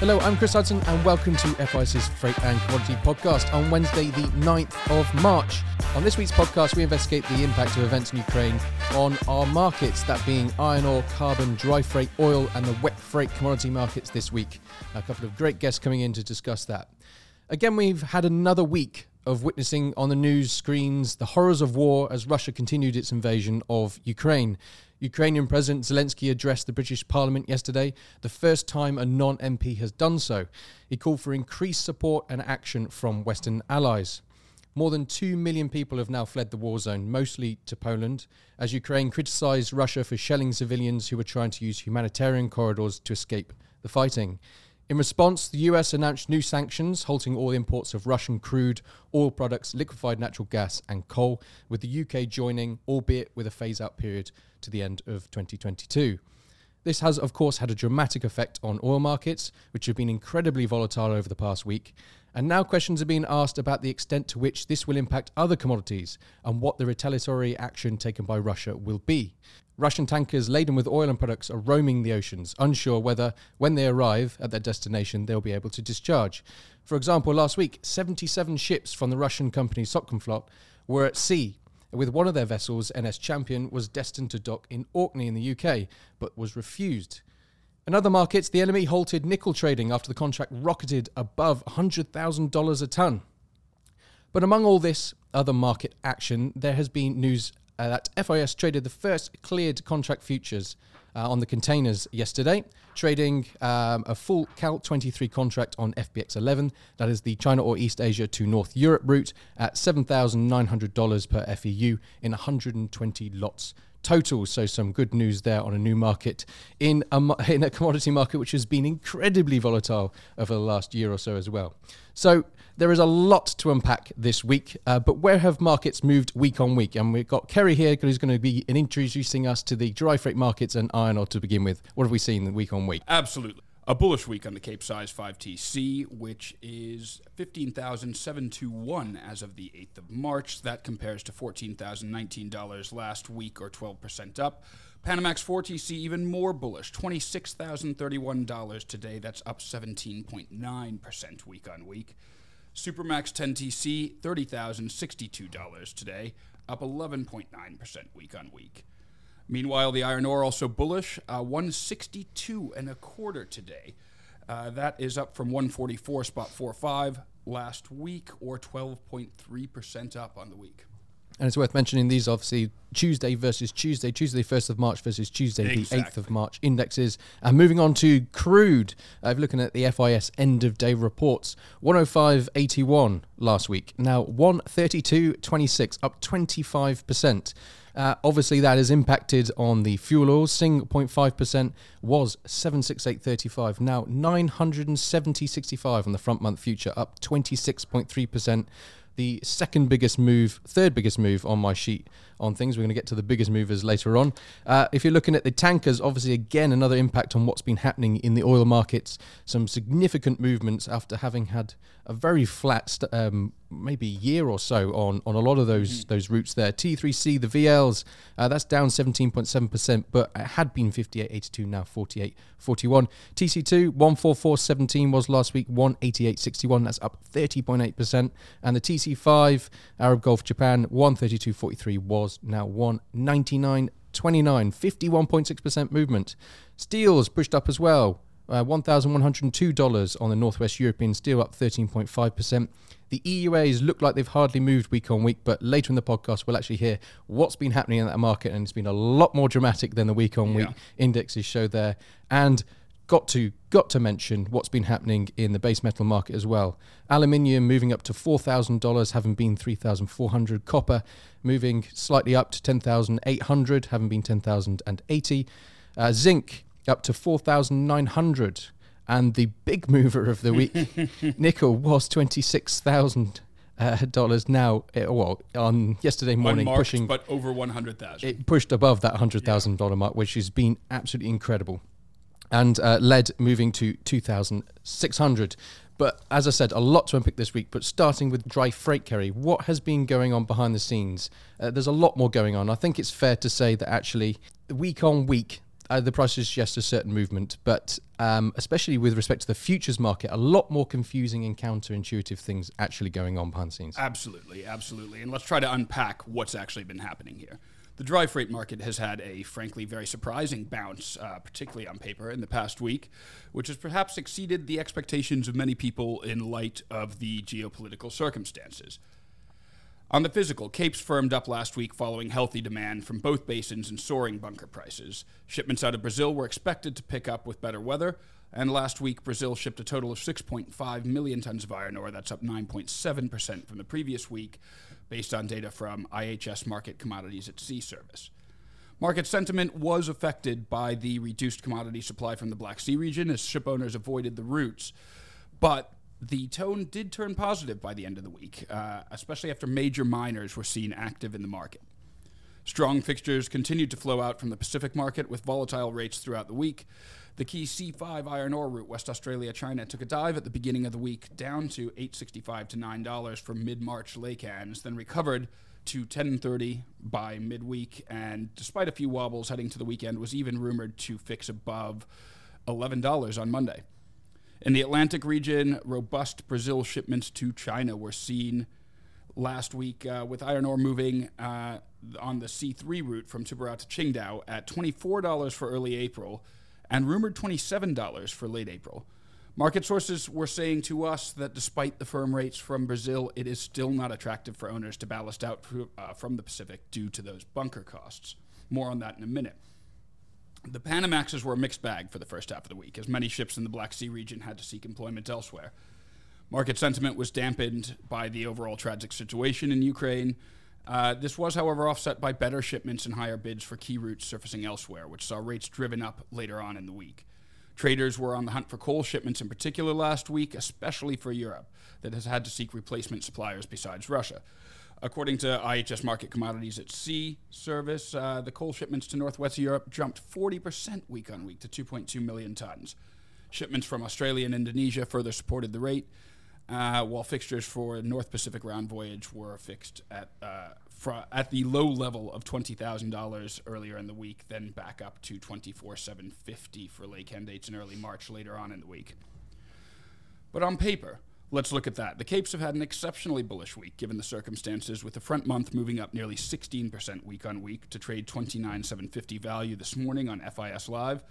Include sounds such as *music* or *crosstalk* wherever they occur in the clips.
Hello, I'm Chris Hudson, and welcome to FIS's Freight and Commodity Podcast on Wednesday, the 9th of March. On this week's podcast, we investigate the impact of events in Ukraine on our markets, that being iron ore, carbon, dry freight, oil, and the wet freight commodity markets this week. A couple of great guests coming in to discuss that. Again, we've had another week of witnessing on the news screens the horrors of war as Russia continued its invasion of Ukraine. Ukrainian President Zelensky addressed the British Parliament yesterday, the first time a non MP has done so. He called for increased support and action from Western allies. More than 2 million people have now fled the war zone, mostly to Poland, as Ukraine criticised Russia for shelling civilians who were trying to use humanitarian corridors to escape the fighting. In response, the US announced new sanctions, halting all imports of Russian crude, oil products, liquefied natural gas, and coal, with the UK joining, albeit with a phase out period to the end of 2022. This has, of course, had a dramatic effect on oil markets, which have been incredibly volatile over the past week. And now questions are being asked about the extent to which this will impact other commodities and what the retaliatory action taken by Russia will be. Russian tankers laden with oil and products are roaming the oceans, unsure whether, when they arrive at their destination, they'll be able to discharge. For example, last week, 77 ships from the Russian company Sovcomflot were at sea, with one of their vessels, NS Champion, was destined to dock in Orkney in the UK, but was refused. In other markets, the LME halted nickel trading after the contract rocketed above $100,000 a tonne. But among all this other market action, there has been news uh, that FIS traded the first cleared contract futures uh, on the containers yesterday, trading um, a full Cal 23 contract on FBX 11, that is the China or East Asia to North Europe route, at $7,900 per FEU in 120 lots total. So some good news there on a new market in a, *laughs* in a commodity market which has been incredibly volatile over the last year or so as well. So there is a lot to unpack this week, uh, but where have markets moved week on week? And we've got Kerry here who's going to be introducing us to the dry freight markets and iron ore to begin with. What have we seen week on week? Absolutely a bullish week on the Cape Size 5TC, which is 15,721 as of the 8th of March. That compares to $14,019 last week, or 12% up. Panamax 4TC even more bullish, $26,031 today. That's up 17.9% week on week. Supramax 10TC, $30,062 today, up 11.9% week on week. Meanwhile, the iron ore also bullish, uh, 162 and a quarter today. Uh, that is up from 144 spot 45 last week, or 12.3% up on the week. And it's worth mentioning these obviously Tuesday versus Tuesday, Tuesday 1st of March versus Tuesday exactly. the 8th of March indexes. And moving on to crude, uh, looking at the FIS end of day reports 105.81 last week, now 132.26, up 25%. Uh, obviously, that has impacted on the fuel oil. Sing 0.5% was 768.35, now 970.65 on the front month future, up 26.3% the second biggest move, third biggest move on my sheet on things. We're going to get to the biggest movers later on. Uh, if you're looking at the tankers, obviously, again, another impact on what's been happening in the oil markets. Some significant movements after having had a very flat, st- um, maybe year or so on on a lot of those mm-hmm. those routes there. T3C, the VLs, uh, that's down 17.7%, but it had been 58.82, now 48.41. TC2, 144.17 was last week, 188.61, that's up 30.8%. And the TC5, Arab Gulf Japan, 132.43 was now 199.29, 51.6% movement. Steels pushed up as well. Uh, $1,102 on the Northwest European steel, up 13.5%. The EUAs look like they've hardly moved week on week, but later in the podcast, we'll actually hear what's been happening in that market, and it's been a lot more dramatic than the week on week indexes show there. And got to got to mention what's been happening in the base metal market as well. Aluminium moving up to four thousand dollars, having been three thousand four hundred. Copper moving slightly up to ten thousand eight hundred, having been ten thousand and eighty. Uh, zinc up to 4,900. And the big *laughs* mover of the week, *laughs* nickel, was 26,000 uh, dollars now. Uh, well, on yesterday morning, Unmarked, pushing, but over one hundred thousand. It pushed above that hundred thousand yeah. dollar mark, which has been absolutely incredible, and uh, lead moving to two thousand six hundred. But as I said, a lot to unpick this week. But starting with dry freight Kerry, what has been going on behind the scenes? Uh, there's a lot more going on. I think it's fair to say that actually, week on week, uh, the price suggests a certain movement, but um, especially with respect to the futures market, a lot more confusing and counterintuitive things actually going on behind the scenes. Absolutely, absolutely. And let's try to unpack what's actually been happening here. The dry freight market has had a frankly very surprising bounce, uh, particularly on paper, in the past week, which has perhaps exceeded the expectations of many people in light of the geopolitical circumstances. On the physical, Capes firmed up last week following healthy demand from both basins and soaring bunker prices. Shipments out of Brazil were expected to pick up with better weather, and last week Brazil shipped a total of 6.5 million tons of iron ore. That's up 9.7% from the previous week, based on data from IHS Markit Commodities at Sea Service. Market sentiment was affected by the reduced commodity supply from the Black Sea region as shipowners avoided the routes. But the tone did turn positive by the end of the week, uh, especially after major miners were seen active in the market. Strong fixtures continued to flow out from the Pacific market with volatile rates throughout the week. The key C5 iron ore route, West Australia China, took a dive at the beginning of the week down to 8.65 to $9 for mid-March laycans, then recovered to 10.30 by midweek, and despite a few wobbles heading to the weekend, was even rumored to fix above $11 on Monday. In the Atlantic region, robust Brazil shipments to China were seen last week, uh, with iron ore moving uh, on the C3 route from Tubarão to Qingdao at $24 for early April and rumored $27 for late April. Market sources were saying to us that despite the firm rates from Brazil, it is still not attractive for owners to ballast out uh, from the Pacific due to those bunker costs. More on that in a minute. The Panamaxes were a mixed bag for the first half of the week, as many ships in the Black Sea region had to seek employment elsewhere. Market sentiment was dampened by the overall tragic situation in Ukraine. Uh, this was, however, offset by better shipments and higher bids for key routes surfacing elsewhere, which saw rates driven up later on in the week. Traders were on the hunt for coal shipments in particular last week, especially for Europe, that has had to seek replacement suppliers besides Russia. According to IHS Markit Commodities at Sea Service, uh, the coal shipments to Northwest Europe jumped 40% week on week to 2.2 million tons. Shipments from Australia and Indonesia further supported the rate, uh, while fixtures for North Pacific round voyage were fixed at uh, fr- at the low level of twenty thousand dollars earlier in the week, then back up to twenty four seven fifty for laycan dates in early March later on in the week. But on paper, Let's look at that. The Capes have had an exceptionally bullish week given the circumstances, with the front month moving up nearly 16% week on week to trade 29,750 value this morning on FIS Live,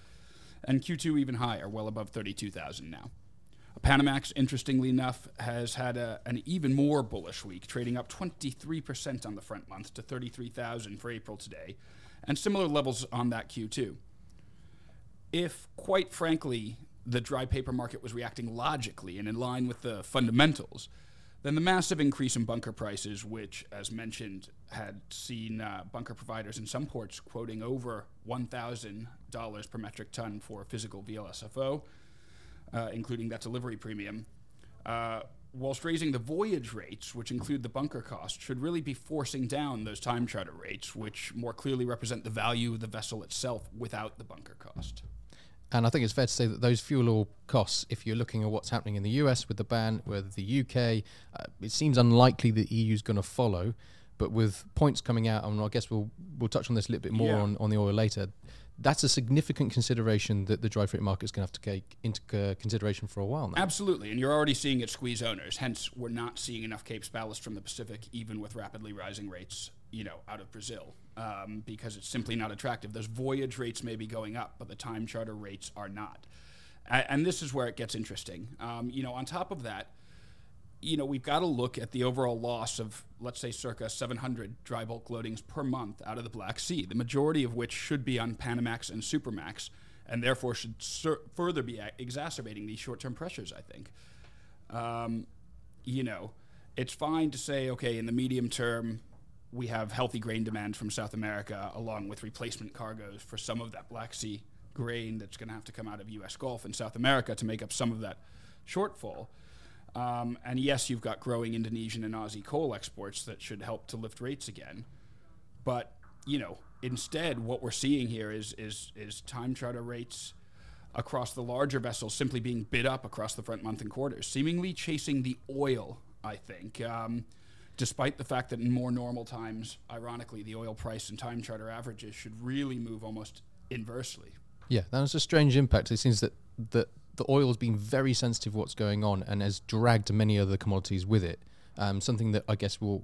and Q2 even higher, well above 32,000 now. Panamax, interestingly enough, has had a, an even more bullish week, trading up 23% on the front month to 33,000 for April today, and similar levels on that Q2. If, quite frankly, the dry paper market was reacting logically and in line with the fundamentals, then the massive increase in bunker prices, which, as mentioned, had seen uh, bunker providers in some ports quoting over $1,000 per metric ton for physical VLSFO, uh, including that delivery premium, uh, whilst raising the voyage rates, which include the bunker cost, should really be forcing down those time charter rates, which more clearly represent the value of the vessel itself without the bunker cost. And I think it's fair to say that those fuel oil costs, if you're looking at what's happening in the US with the ban, with the UK, uh, it seems unlikely the EU is going to follow. But with points coming out, and I guess we'll we'll touch on this a little bit more yeah. on, on the oil later. That's a significant consideration that the dry freight market is going to have to take into uh, consideration for a while now. Absolutely, and you're already seeing it squeeze owners. Hence, we're not seeing enough Capes ballast from the Pacific, even with rapidly rising rates you know, out of Brazil um, because it's simply not attractive. Those voyage rates may be going up, but the time charter rates are not. and this is where it gets interesting. Um, you know, on top of that, you know, we've got to look at the overall loss of, let's say, circa 700 dry bulk loadings per month out of the Black Sea, the majority of which should be on Panamax and Supramax, and therefore should ser- further be a- exacerbating these short term pressures, I think. Um, you know, it's fine to say, okay, in the medium term, we have healthy grain demand from South America, along with replacement cargoes for some of that Black Sea grain that's going to have to come out of U.S. Gulf and South America to make up some of that shortfall. Um, and yes, you've got growing Indonesian and Aussie coal exports that should help to lift rates again. But you know, instead, what we're seeing here is is is time charter rates across the larger vessels simply being bid up across the front month and quarters, seemingly chasing the oil. I think. Um, despite the fact that in more normal times, ironically, the oil price and time charter averages should really move almost inversely. Yeah, that was a strange impact. It seems that that the oil has been very sensitive to what's going on and has dragged many other commodities with it. Um, something that I guess will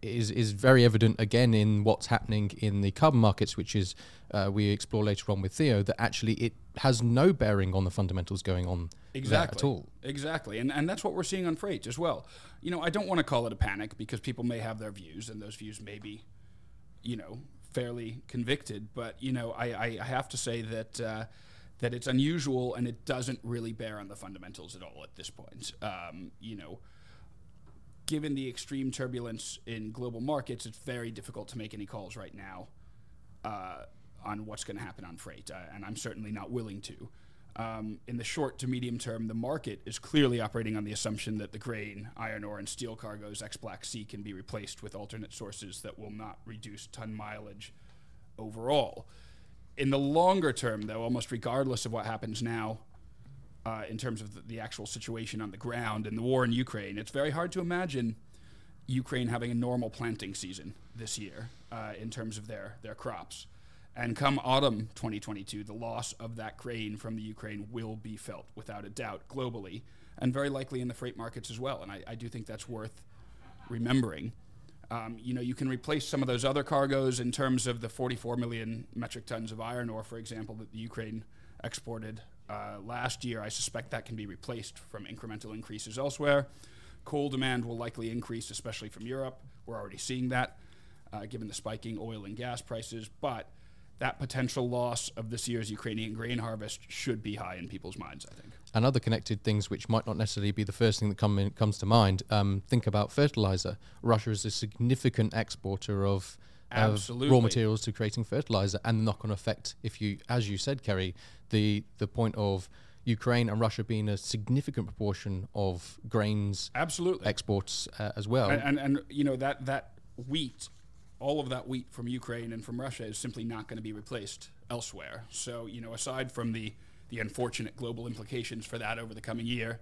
is is very evident again in what's happening in the carbon markets, which is uh, we explore later on with Theo. That actually it has no bearing on the fundamentals going on exactly at all. Exactly, and and that's what we're seeing on freight as well. You know, I don't want to call it a panic because people may have their views, and those views may be, you know, fairly convicted. But you know, I I have to say that. Uh, that it's unusual and it doesn't really bear on the fundamentals at all at this point. Um, you know, given the extreme turbulence in global markets, it's very difficult to make any calls right now uh, on what's going to happen on freight, uh, and I'm certainly not willing to. Um, in the short to medium term, the market is clearly operating on the assumption that the grain, iron ore, and steel cargoes ex Black Sea can be replaced with alternate sources that will not reduce ton mileage overall. In the longer term, though, almost regardless of what happens now, uh, in terms of the, the, actual situation on the ground and the war in Ukraine. It's very hard to imagine Ukraine having a normal planting season this year uh, in terms of their, their crops. And come autumn 2022, the loss of that grain from the Ukraine will be felt without a doubt globally and very likely in the freight markets as well. And I, I do think that's worth remembering. Um, you know, you can replace some of those other cargoes in terms of the 44 million metric tons of iron ore, for example, that the Ukraine exported uh, last year. I suspect that can be replaced from incremental increases elsewhere. Coal demand will likely increase, especially from Europe. We're already seeing that, uh, given the spiking oil and gas prices. But that potential loss of this year's Ukrainian grain harvest should be high in people's minds, I think. And other connected things, which might not necessarily be the first thing that come in, comes to mind, um, think about fertilizer. Russia is a significant exporter of Absolutely. raw materials to creating fertilizer and the knock-on effect if you as you said kerry the the point of Ukraine and Russia being a significant proportion of grains absolutely exports uh, as well and, and, and you know that that wheat all of that wheat from Ukraine and from Russia is simply not going to be replaced elsewhere so you know aside from the the unfortunate global implications for that over the coming year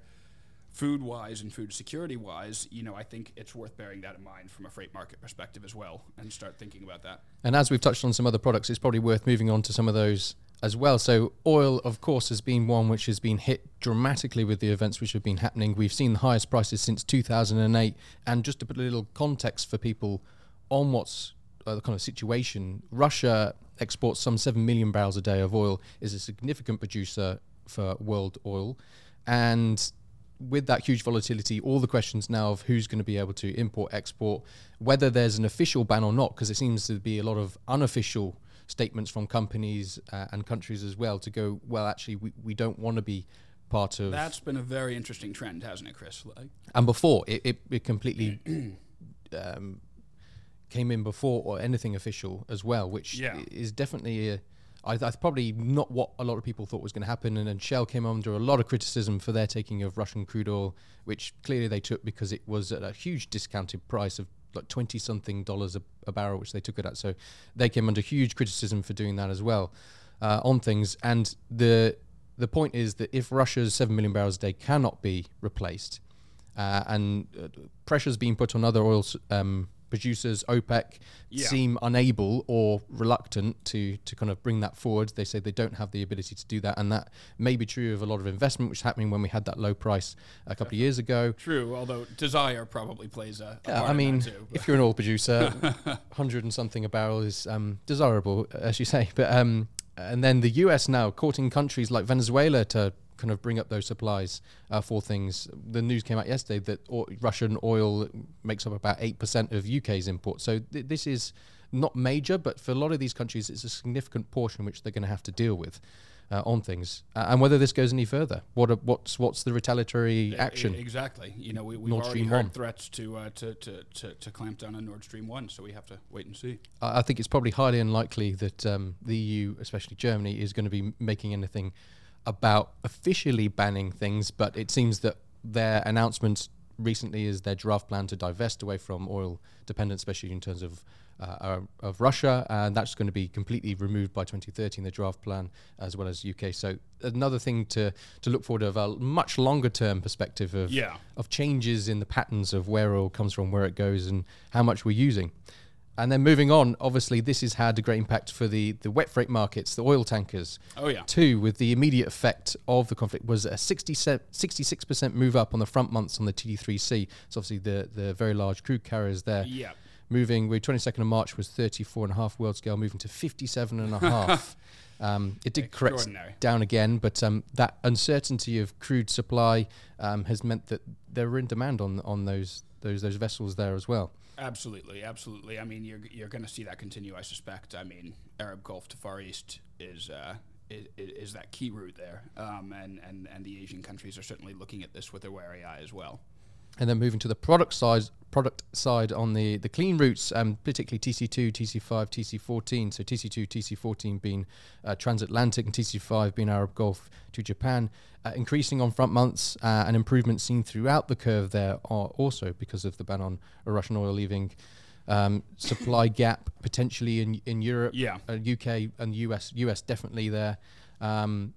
food wise and food security wise, you know, I think it's worth bearing that in mind from a freight market perspective as well and start thinking about that. And as we've touched on some other products, it's probably worth moving on to some of those as well. So, oil, of course, has been one which has been hit dramatically with the events which have been happening. We've seen the highest prices since 2008. And just to put a little context for people on what's uh, the kind of situation, Russia exports some 7 million barrels a day of oil, is a significant producer for world oil. And with that huge volatility, all the questions now of who's going to be able to import, export, whether there's an official ban or not, because it seems to be a lot of unofficial statements from companies uh, and countries as well to go, well, actually, we, we don't want to be part of. That's been a very interesting trend, hasn't it, Chris? Like, and before, it, it, it completely *clears throat* um, came in before or anything official as well, which yeah. is definitely a I, that's probably not what a lot of people thought was going to happen. And then Shell came under a lot of criticism for their taking of Russian crude oil, which clearly they took because it was at a huge discounted price of like 20 something dollars a, a barrel, which they took it at. So they came under huge criticism for doing that as well uh, on things. And the the point is that if Russia's 7 million barrels a day cannot be replaced, uh, and uh, pressure's being put on other oil um, producers, OPEC, yeah. seem unable or reluctant to to kind of bring that forward. They say they don't have the ability to do that, and that may be true of a lot of investment, which is happening when we had that low price a couple Definitely. of years ago. True, although desire probably plays a, a yeah. I mean, *laughs* if you're an oil producer, *laughs* hundred and something a barrel is um, desirable, as you say. But um, and then the U.S. now courting countries like Venezuela to kind of bring up those supplies uh, for things. The news came out yesterday that o- Russian oil makes up about 8% of UK's imports. So th- this is not major, but for a lot of these countries, it's a significant portion which they're going to have to deal with. Uh, on things, uh, and whether this goes any further, what what's what's the retaliatory action? Exactly. You know, we, we've Nord already Stream heard 1. threats to, uh, to, to, to to clamp down on Nord Stream One, so we have to wait and see. I think it's probably highly unlikely that um, the EU, especially Germany, is going to be making anything about officially banning things, but it seems that their announcement recently is their draft plan to divest away from oil dependence, especially in terms of uh, of Russia, and that's going to be completely removed by 2030 in the draft plan, as well as UK. So another thing to to look forward to of a much longer term perspective of yeah. of changes in the patterns of where oil comes from, where it goes, and how much we're using. And then moving on, obviously, this has had a great impact for the, the wet freight markets, the oil tankers. Oh, yeah. Two, with the immediate effect of the conflict, was a 66% move up on the front months on the TD3C. It's obviously the, the very large crude carriers there. Yeah. Moving, with 22nd of March was 34.5 world scale, moving to 57.5. *laughs* um, it did correct down again, but um, that uncertainty of crude supply um, has meant that they're in demand on on those those those vessels there as well. Absolutely, absolutely. I mean, you're you're going to see that continue. I suspect. I mean, Arab Gulf to Far East is. Uh, is, is that key route there, um, and, and and the Asian countries are certainly looking at this with a wary eye as well. And then moving to the product side, product side on the, the clean routes, um, particularly TC2, TC5, TC14. So TC2, TC14 being uh, transatlantic, and TC5 being Arab Gulf to Japan, uh, increasing on front months, uh, and improvement seen throughout the curve there are also because of the ban on Russian oil leaving. Um, supply *laughs* gap potentially in in Europe, Yeah. uh, UK and US, US definitely there, um,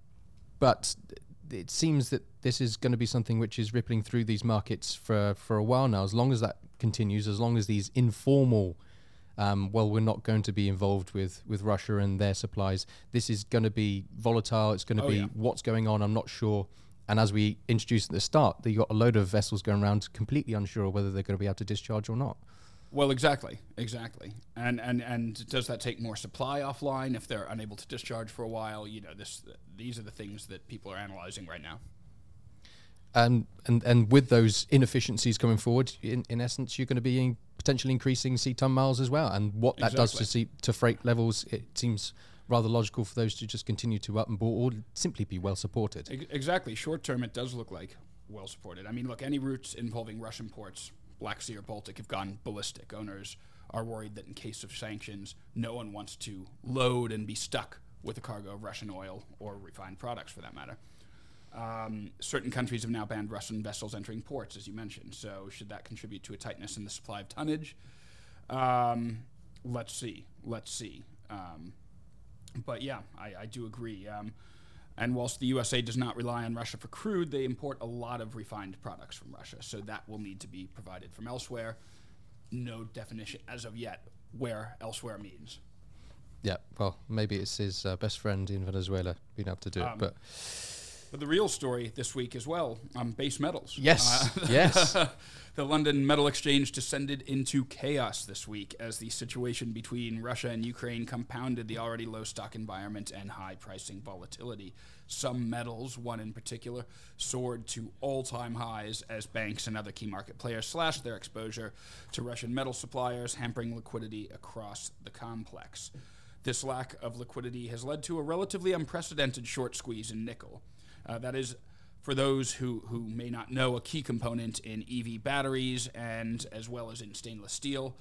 but it seems that this is going to be something which is rippling through these markets for for a while now. As long as that continues, as long as these informal, um, well, we're not going to be involved with with Russia and their supplies. This is going to be volatile. It's going to Oh, be yeah. what's going on. I'm not sure. And as we introduced at the start, you got a load of vessels going around, completely unsure whether they're going to be able to discharge or not. Well, exactly, exactly. And and and does that take more supply offline if they're unable to discharge for a while? You know, this these are the things that people are analyzing right now. and and and with those inefficiencies coming forward, in, in essence, you're going to be in potentially increasing sea ton miles as well. And what that does to sea, to freight levels, it seems rather logical for those to just continue to up and board or simply be well supported. Ex- Exactly. Short term, it does look like well supported. I mean, look, any routes involving Russian ports, Black Sea or Baltic, have gone ballistic. Owners are worried that in case of sanctions, no one wants to load and be stuck with a cargo of Russian oil or refined products for that matter. Um, certain countries have now banned Russian vessels entering ports, as you mentioned. So, should that contribute to a tightness in the supply of tonnage? Um, let's see. Let's see. Um, but yeah, I, I do agree. And whilst the USA does not rely on Russia for crude, they import a lot of refined products from Russia. So that will need to be provided from elsewhere. No definition as of yet where elsewhere means. Yeah, well, maybe it's his uh, best friend in Venezuela being able to do it, Um, but But the real story this week as well, um, base metals. yes, Uh, *laughs* yes, *laughs* the London Metal Exchange descended into chaos this week as the situation between Russia and Ukraine compounded the already low stock environment and high pricing volatility. Some metals, one in particular, soared to all time highs as banks and other key market players slashed their exposure to Russian metal suppliers, hampering liquidity across the complex. This lack of liquidity has led to a relatively unprecedented short squeeze in nickel. Uh, that is, for those who, who may not know, a key component in EV batteries and as well as in stainless steel,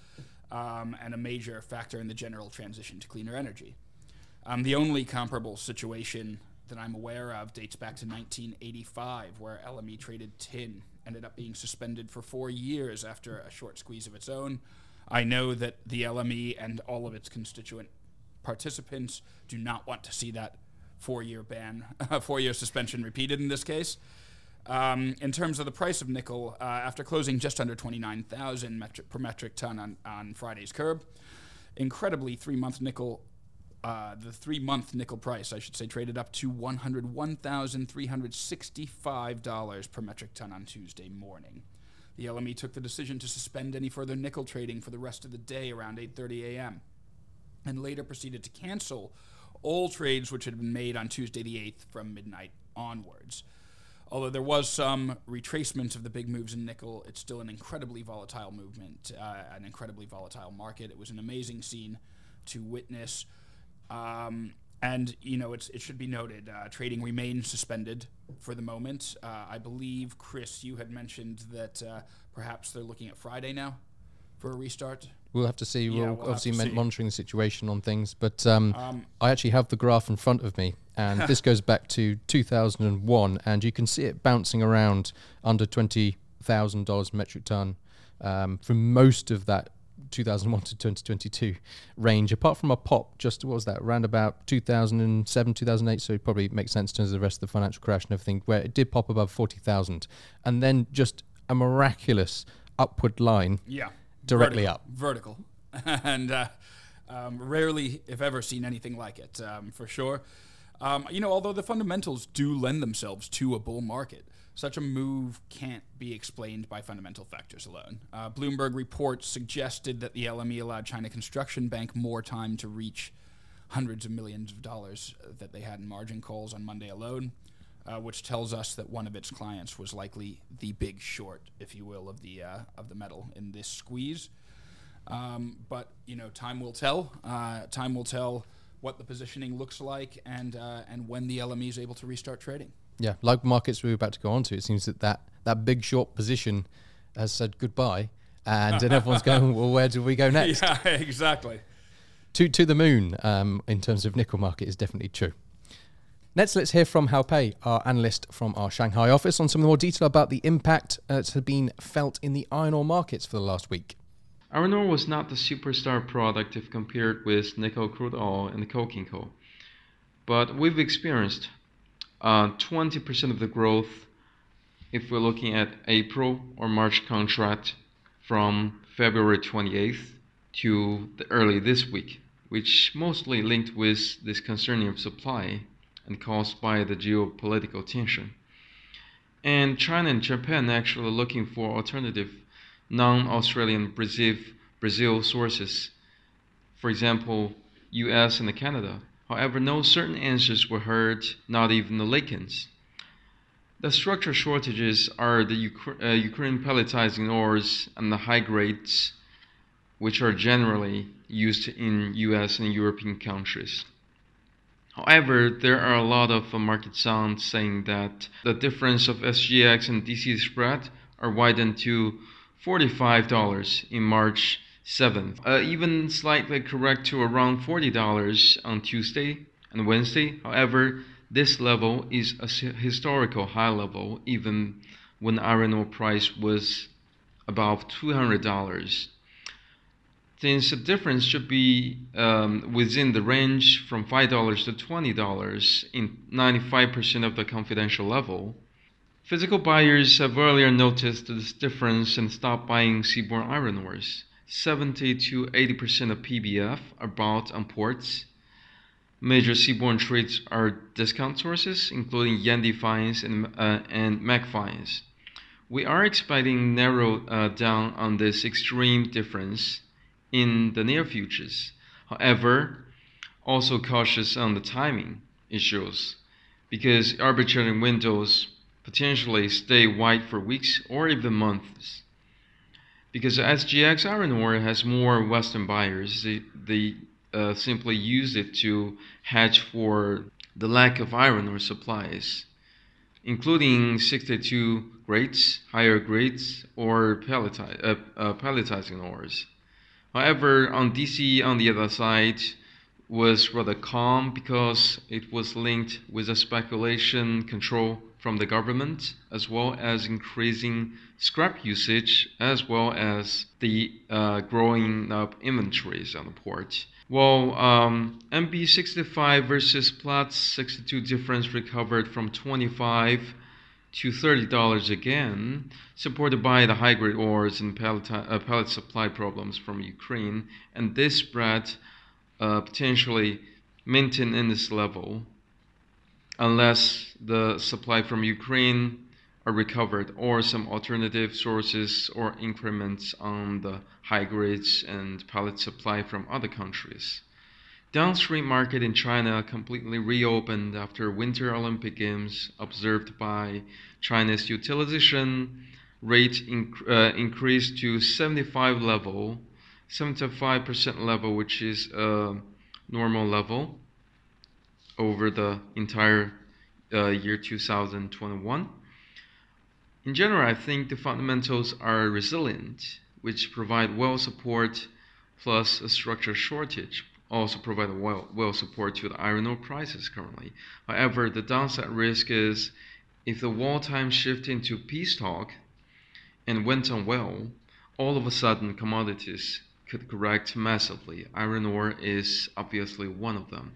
um, and a major factor in the general transition to cleaner energy. Um, the only comparable situation that I'm aware of dates back to 1985, where LME traded tin ended up being suspended for four years after a short squeeze of its own. I know that the LME and all of its constituent participants do not want to see that four-year ban, *laughs* four-year suspension repeated in this case. Um, in terms of the price of nickel, uh, after closing just under 29,000 metric, per metric ton on, on Friday's curb, incredibly, three-month nickel, uh, the three-month nickel price, I should say, traded up to $101,365 per metric ton on Tuesday morning. The LME took the decision to suspend any further nickel trading for the rest of the day around 8:30 a.m. and later proceeded to cancel all trades which had been made on Tuesday the 8th from midnight onwards. Although there was some retracement of the big moves in nickel, it's still an incredibly volatile movement, uh, an incredibly volatile market. It was an amazing scene to witness. Um, and, you know, it should be noted uh, trading remains suspended for the moment. Uh, I believe, Chris, you had mentioned that uh, perhaps they're looking at Friday now for a restart. We'll have to see. Yeah, we're we'll obviously see. monitoring the situation on things, but um, Um, I actually have the graph in front of me, and *laughs* this goes back to 2001, and you can see it bouncing around under twenty thousand dollars metric ton um, for most of that 2001 to 2022 range. Apart from a pop, just what was that? Around about 2007, 2008. So it probably makes sense in terms of the rest of the financial crash and everything, where it did pop above 40,000, and then just a miraculous upward line yeah. Directly Vertical. up. Vertical. *laughs* and uh, um, rarely, if ever, seen anything like it, um, for sure. Um, you know, although the fundamentals do lend themselves to a bull market, such a move can't be explained by fundamental factors alone. Uh, Bloomberg reports suggested that the LME allowed China Construction Bank more time to reach hundreds of millions of dollars that they had in margin calls on Monday alone, uh, which tells us that one of its clients was likely the big short, if you will, of the uh, of the metal in this squeeze. Um, but you know, time will tell. Uh, time will tell what the positioning looks like and uh, and when the LME is able to restart trading. Yeah, like markets we were about to go on to, it seems that that, that big short position has said goodbye, and then everyone's *laughs* going, well, where do we go next? Yeah, *laughs* exactly. To to the moon um, in terms of nickel market is definitely true. Next, let's hear from Hao Pei, our analyst from our Shanghai office, on some more detail about the impact uh, that has been felt in the iron ore markets for the last week. Iron ore was not the superstar product if compared with nickel crude oil and coking coal, but we've experienced uh, 20% of the growth if we're looking at April or March contract from February 28th to the early this week, which mostly linked with this concerning of supply and caused by the geopolitical tension. And China and Japan actually looking for alternative non-Australian Brazil, Brazil sources, for example, US and Canada. However, no certain answers were heard, not even the laycans. The structural shortages are the Ukra- uh, Ukraine pelletizing ores and the high grades, which are generally used in US and European countries. However, there are a lot of uh, market sounds saying that the difference of SGX and DC spread are widened to $45 in March 7th, uh, even slightly correct to around $40 on Tuesday and Wednesday. However, this level is a historical high level, even when iron ore price was above $200. Since the difference should be um, within the range from $5 to $20 in 95% of the confidential level, physical buyers have earlier noticed this difference and stopped buying seaborne iron ores. 70 to 80% of PBF are bought on ports. Major seaborne trades are discount sources, including Yandi fines and, uh, and MAC fines. We are expecting narrow uh, down on this extreme difference in the near futures. However, also cautious on the timing issues because arbitrary windows potentially stay wide for weeks or even months because the SGX iron ore has more Western buyers, they, they uh, simply use it to hedge for the lack of iron ore supplies, including 62 grades, higher grades, or uh, uh, pelletizing ores. However, on DC on the other side was rather calm because it was linked with a speculation control from the government, as well as increasing scrap usage, as well as the uh, growing up inventories on the port. Well, um, MB65 versus Platts 62 difference recovered from 25 to $30 again, supported by the high grade ores and pellet, uh, pellet supply problems from Ukraine, and this spread uh, potentially maintain in this level unless the supply from Ukraine are recovered or some alternative sources or increments on the high grades and pellet supply from other countries. Downstream market in China completely reopened after Winter Olympic Games observed by China's utilization rate inc- uh, increased to 75 level, 75% level, which is a normal level over the entire uh, year 2021. In general, I think the fundamentals are resilient, which provide well support plus a structural shortage also provide well, well support to the iron ore prices currently. However, the downside risk is if the wartime shift into peace talk and went on well, all of a sudden commodities could correct massively. Iron ore is obviously one of them.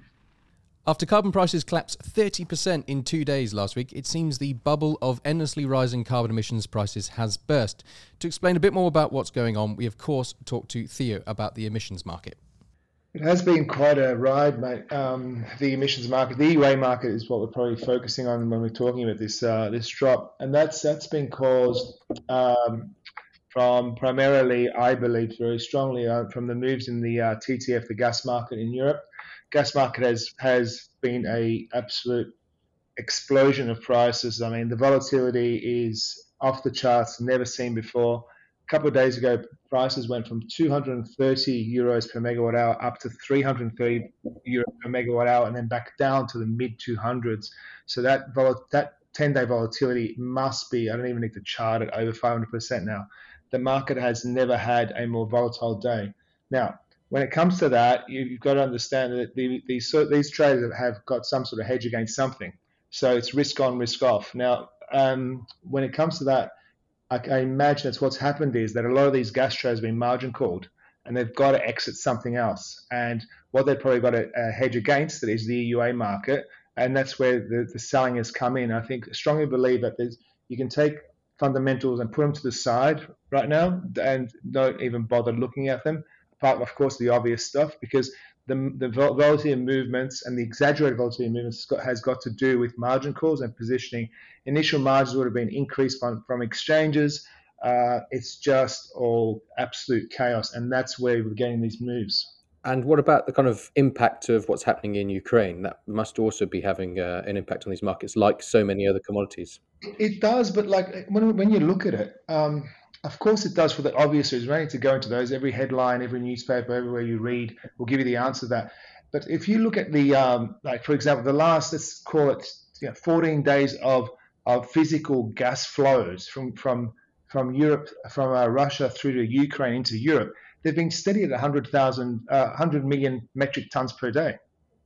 After carbon prices collapsed 30% in two days last week, it seems the bubble of endlessly rising carbon emissions prices has burst. To explain a bit more about what's going on, we of course talked to Theo about the emissions market. It has been quite a ride, mate. Um, the emissions market, the EUA market, is what we're probably focusing on when we're talking about this uh, this drop, and that's that's been caused um, from primarily, I believe, very strongly uh, from the moves in the uh, TTF, the gas market in Europe gas market has has been a absolute explosion of prices. I mean, the volatility is off the charts, never seen before. Couple of days ago, prices went from 230 euros per megawatt hour up to 330 euros per megawatt hour, and then back down to the mid 200s. So that vol- that 10-day volatility must be, I don't even need to chart it, over 500% now. The market has never had a more volatile day. Now, when it comes to that, you, have got to understand that the, these these traders have got some sort of hedge against something. So it's risk on, risk off. Now, um, when it comes to that, I, I, imagine that's what's happened is that a lot of these gas traders have been margin called, and they've got to exit something else. And what they've probably got to uh, hedge against is the EUA market, and that's where the, the selling has come in. I think strongly believe that you can take fundamentals and put them to the side right now and don't even bother looking at them apart, of course, the obvious stuff, because the, the volatility of movements and the exaggerated volatility of movements has got, has got, to do with margin calls and positioning. Initial margins would have been increased from, from exchanges. Uh, it's just all absolute chaos, and that's where we're getting these moves. And what about the kind of impact of what's happening in Ukraine? That must also be having uh, an impact on these markets, like so many other commodities. It does, but like when, when you look at it, um, of course, it does for the obvious reasons. We need to go into those. Every headline, every newspaper, everywhere you read will give you the answer to that. But if you look at the, um, like for example, the last, let's call it, you know, 14 days of of physical gas flows from from from Europe, from uh, Russia through to Ukraine into Europe, they've been steady at 100,000, uh, 100 million metric tons per day.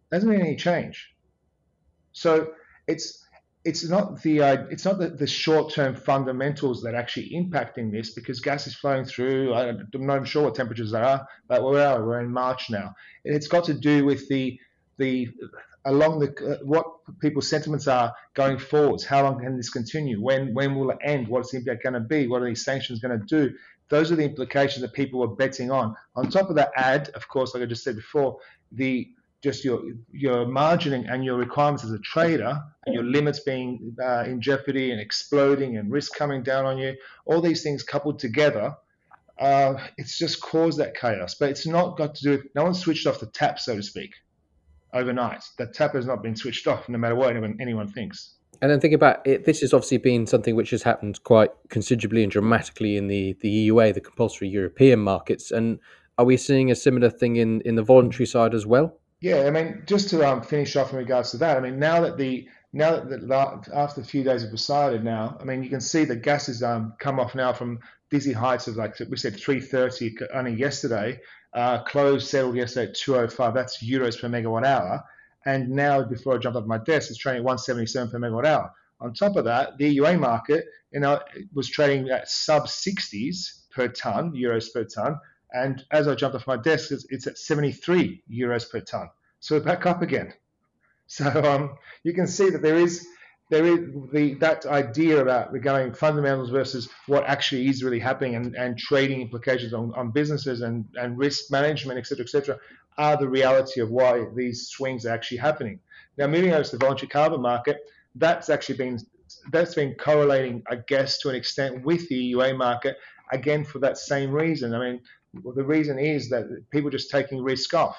There hasn't been any change. So it's it's not the uh, it's not the, the short-term fundamentals that are actually impacting this because gas is flowing through. I, am not even sure what temperatures are, but where are we? We're in March now. It's got to do with the the along the uh, what people's sentiments are going forwards. How long can this continue? When when will it end? What's the impact going to be? What are these sanctions going to do? Those are the implications that people were betting on. On top of that, add, of course, like I just said before, the just your your margining and your requirements as a trader and your limits being uh, in jeopardy and exploding and risk coming down on you all these things coupled together uh, it's just caused that chaos. But it's not got to do with no one switched off the tap so to speak overnight. That tap has not been switched off no matter what anyone, anyone thinks. And then think about it this has obviously been something which has happened quite considerably and dramatically in the the EUA the compulsory European markets. And are we seeing a similar thing in in the voluntary side as well yeah, I mean, just to um, finish off in regards to that, I mean, now that the now that the, after a few days have decided now, I mean, you can see the gas has um, come off now from dizzy heights of like we said 330 only yesterday, uh, closed settled yesterday at 205. That's euros per megawatt hour, and now before I jumped off my desk, it's trading at 177 per megawatt hour. On top of that, the EUA market, you know, was trading at sub 60s per ton, euros per ton, and as I jumped off my desk, it's, it's at 73 euros per ton. So we're back up again. *laughs* So um, you can see that there is there is the that idea about regarding fundamentals versus what actually is really happening and, and trading implications on, on businesses and, and risk management, et cetera, et cetera, are the reality of why these swings are actually happening. Now, moving over to the voluntary carbon market, that's actually been that's been correlating, I guess, to an extent with the EUA market, again for that same reason. I mean, well, the reason is that people are just taking risk off.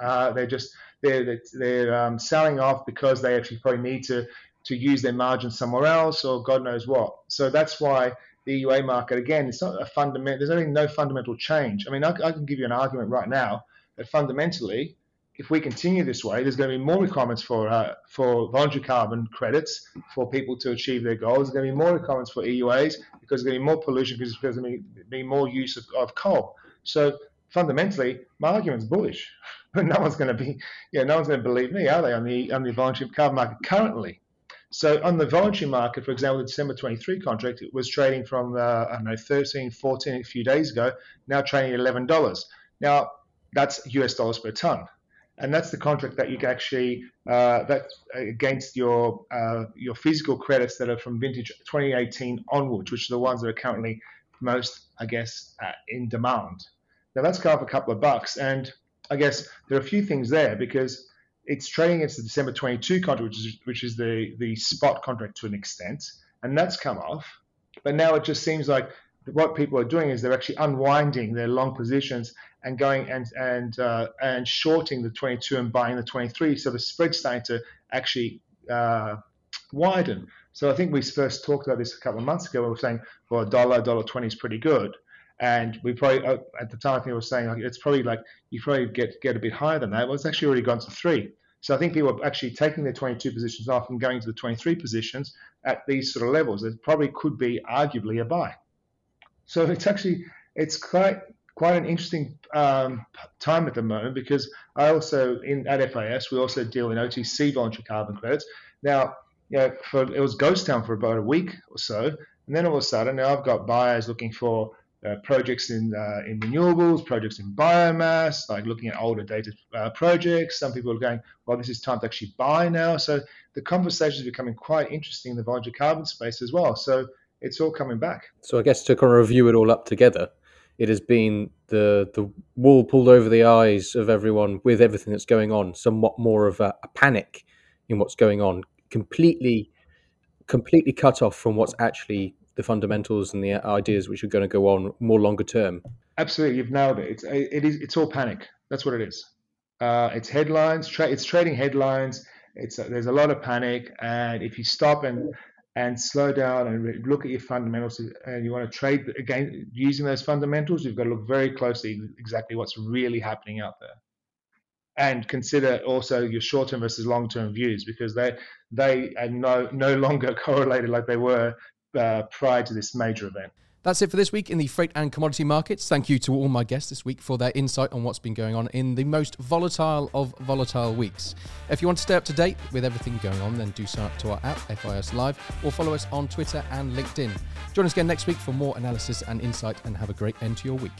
Uh, they're just they're they're um, selling off because they actually probably need to to use their margin somewhere else or God knows what. So that's why the EUA market again it's not a fundamental. There's only no fundamental change. I mean, I, I can give you an argument right now that fundamentally if we continue this way, there's going to be more requirements for uh, for voluntary carbon credits for people to achieve their goals. There's going to be more requirements for EUAs because there's going to be more pollution because there's going to be more use of, of coal. So fundamentally, my argument's bullish, *laughs* but no one's going to be, yeah, no one's going to believe me, are they, on the on the voluntary carbon market currently? So on the voluntary market, for example, the December 23 contract, it was trading from uh, I don't know 13, 14 a few days ago, now trading at $11. Now that's US dollars per ton. And that's the contract that you can actually uh, that against your uh, your physical credits that are from vintage 2018 onwards, which are the ones that are currently most, I guess, uh, in demand. Now that's come up a couple of bucks, and I guess there are a few things there because it's trading against the December 22 contract, which is which is the the spot contract to an extent, and that's come off. But now it just seems like what people are doing is they're actually unwinding their long positions and going and and uh, and shorting the 22 and buying the 23. So the spread's starting to actually uh, widen. So I think we first talked about this a couple of months ago. We were saying, well, a dollar, dollar twenty is pretty good, and we probably uh, at the time I think we were saying like, it's probably like you probably get get a bit higher than that. Well, it's actually already gone to three. So I think people are actually taking their 22 positions off and going to the 23 positions at these sort of levels. It probably could be arguably a buy. So it's actually it's quite quite an interesting um, time at the moment because I also in at FIS we also deal in OTC voluntary carbon credits. Now, you know, for it was ghost town for about a week or so, and then all of a sudden now I've got buyers looking for uh, projects in uh, in renewables, projects in biomass, like looking at older dated uh, projects. Some people are going, well, this is time to actually buy now. So the conversation is becoming quite interesting in the voluntary carbon space as well. So it's all coming back. So I guess to kind of review it all up together, it has been the the wool pulled over the eyes of everyone with everything that's going on. Somewhat more of a, a panic in what's going on, completely completely cut off from what's actually the fundamentals and the ideas which are going to go on more longer term. Absolutely, you've nailed it. It's it is it's all panic. That's what it is. Uh, it's headlines. Tra- it's trading headlines. It's there's a lot of panic, and if you stop and and slow down and look at your fundamentals and you want to trade again using those fundamentals you've got to look very closely exactly what's really happening out there. And consider also your short-term versus long-term views because they they are no no longer *laughs* correlated like they were uh, prior to this major event that's it for this week in the freight and commodity markets. Thank you to all my guests this week for their insight on what's been going on in the most volatile of volatile weeks. If you want to stay up to date with everything going on, then do sign up to our app, FIS Live, or follow us on Twitter and LinkedIn. Join us again next week for more analysis and insight, and have a great end to your week.